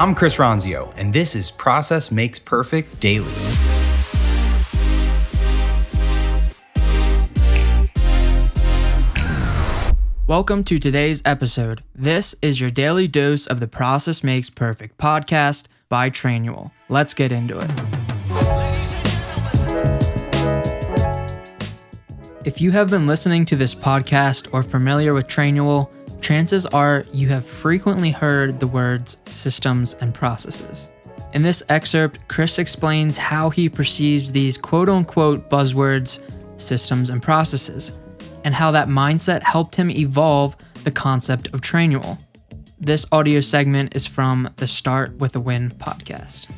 I'm Chris Ronzio, and this is Process Makes Perfect Daily. Welcome to today's episode. This is your daily dose of the Process Makes Perfect podcast by Trainual. Let's get into it. If you have been listening to this podcast or familiar with Trainual, chances are you have frequently heard the words systems and processes. In this excerpt, Chris explains how he perceives these quote unquote buzzwords, systems and processes, and how that mindset helped him evolve the concept of Trainual. This audio segment is from the Start with a Win podcast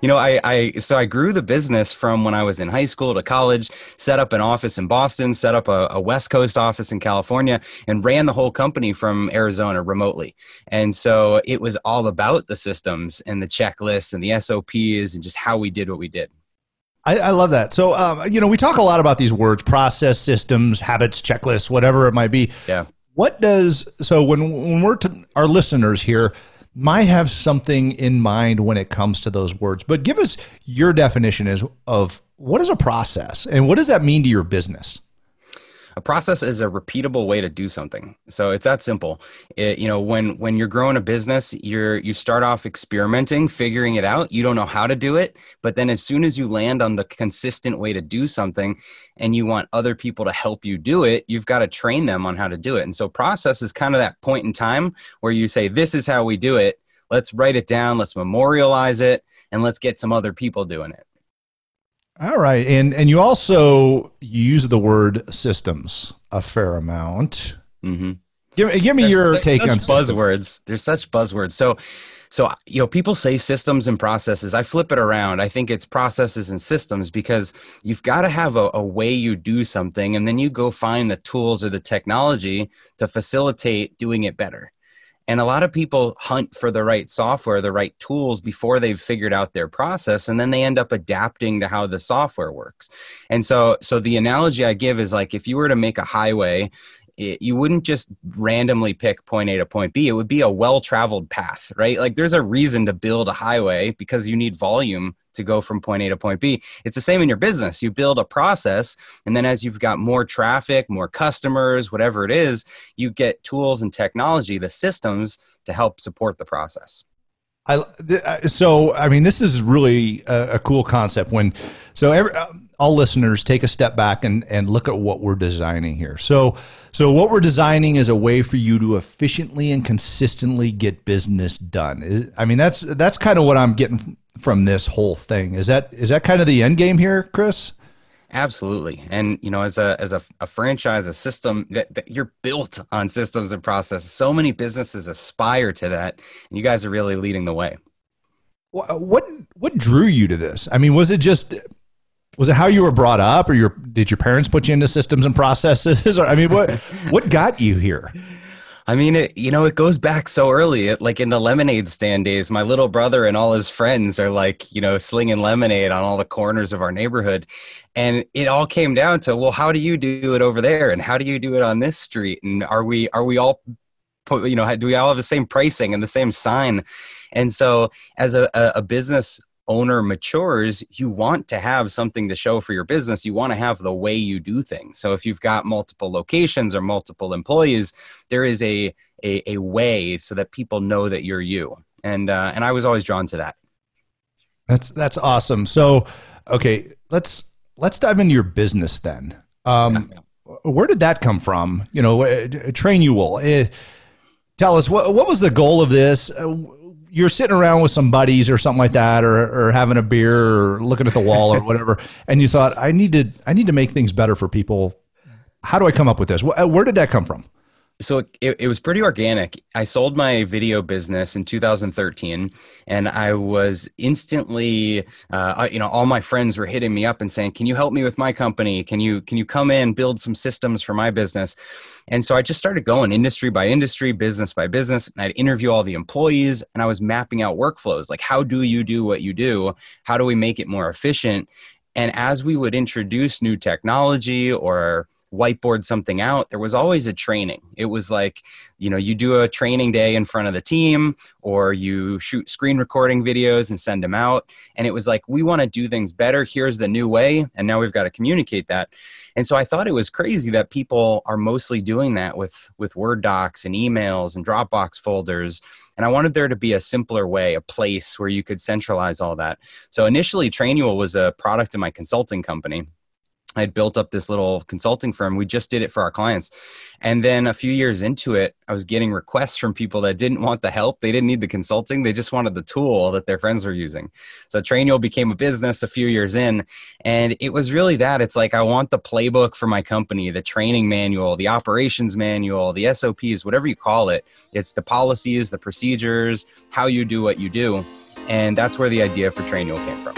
you know, I, I so I grew the business from when I was in high school to college, set up an office in Boston, set up a, a West Coast office in California, and ran the whole company from Arizona remotely. And so it was all about the systems and the checklists and the SOPs and just how we did what we did. I, I love that. So, um, you know, we talk a lot about these words process, systems, habits, checklists, whatever it might be. Yeah. What does, so when, when we're to our listeners here, might have something in mind when it comes to those words, but give us your definition as, of what is a process and what does that mean to your business? A process is a repeatable way to do something. So it's that simple. It, you know when when you're growing a business you're you start off experimenting figuring it out. You don't know how to do it but then as soon as you land on the consistent way to do something and you want other people to help you do it you've got to train them on how to do it. And so process is kind of that point in time where you say this is how we do it. Let's write it down. Let's memorialize it and let's get some other people doing it all right, and and you also use the word systems a fair amount. Mm-hmm. Give, give me There's, your take on buzzwords. There's such buzzwords. So, so you know, people say systems and processes. I flip it around. I think it's processes and systems because you've got to have a, a way you do something, and then you go find the tools or the technology to facilitate doing it better. And a lot of people hunt for the right software, the right tools before they've figured out their process, and then they end up adapting to how the software works. And so, so the analogy I give is like if you were to make a highway, it, you wouldn't just randomly pick point A to point B. It would be a well traveled path, right? Like there's a reason to build a highway because you need volume to go from point A to point B. It's the same in your business. You build a process, and then as you've got more traffic, more customers, whatever it is, you get tools and technology, the systems to help support the process. I, uh, so I mean, this is really a, a cool concept. When so every, uh, all listeners take a step back and and look at what we're designing here. So so what we're designing is a way for you to efficiently and consistently get business done. I mean, that's that's kind of what I'm getting from this whole thing. Is that is that kind of the end game here, Chris? Absolutely, and you know, as a as a, a franchise, a system that, that, you're built on systems and processes. So many businesses aspire to that, and you guys are really leading the way. Uh, what what drew you to this? I mean, was it just was it how you were brought up, or your did your parents put you into systems and processes? Or I mean, what what got you here? I mean, it, you know, it goes back so early. It, like in the lemonade stand days, my little brother and all his friends are like, you know, slinging lemonade on all the corners of our neighborhood. And it all came down to, well, how do you do it over there? And how do you do it on this street? And are we, are we all, you know, do we all have the same pricing and the same sign? And so as a, a business owner matures, you want to have something to show for your business. You want to have the way you do things. So if you've got multiple locations or multiple employees, there is a a, a way so that people know that you're you. And uh, and I was always drawn to that. That's that's awesome. So okay, let's let's dive into your business then. Um, yeah. Where did that come from? You know, uh, Trainual. Uh, tell us what what was the goal of this? Uh, you're sitting around with some buddies or something like that, or, or having a beer or looking at the wall or whatever, and you thought, I need to, I need to make things better for people. How do I come up with this? Where did that come from? So it, it was pretty organic. I sold my video business in 2013, and I was instantly, uh, you know, all my friends were hitting me up and saying, "Can you help me with my company? Can you can you come in build some systems for my business?" And so I just started going industry by industry, business by business, and I'd interview all the employees, and I was mapping out workflows like how do you do what you do? How do we make it more efficient? And as we would introduce new technology or whiteboard something out, there was always a training. It was like, you know, you do a training day in front of the team or you shoot screen recording videos and send them out. And it was like, we want to do things better. Here's the new way. And now we've got to communicate that. And so I thought it was crazy that people are mostly doing that with, with Word docs and emails and Dropbox folders. And I wanted there to be a simpler way, a place where you could centralize all that. So initially, Trainual was a product of my consulting company. I had built up this little consulting firm. We just did it for our clients. And then a few years into it, I was getting requests from people that didn't want the help. They didn't need the consulting. They just wanted the tool that their friends were using. So Trainual became a business a few years in. And it was really that. It's like, I want the playbook for my company, the training manual, the operations manual, the SOPs, whatever you call it. It's the policies, the procedures, how you do what you do. And that's where the idea for Trainual came from.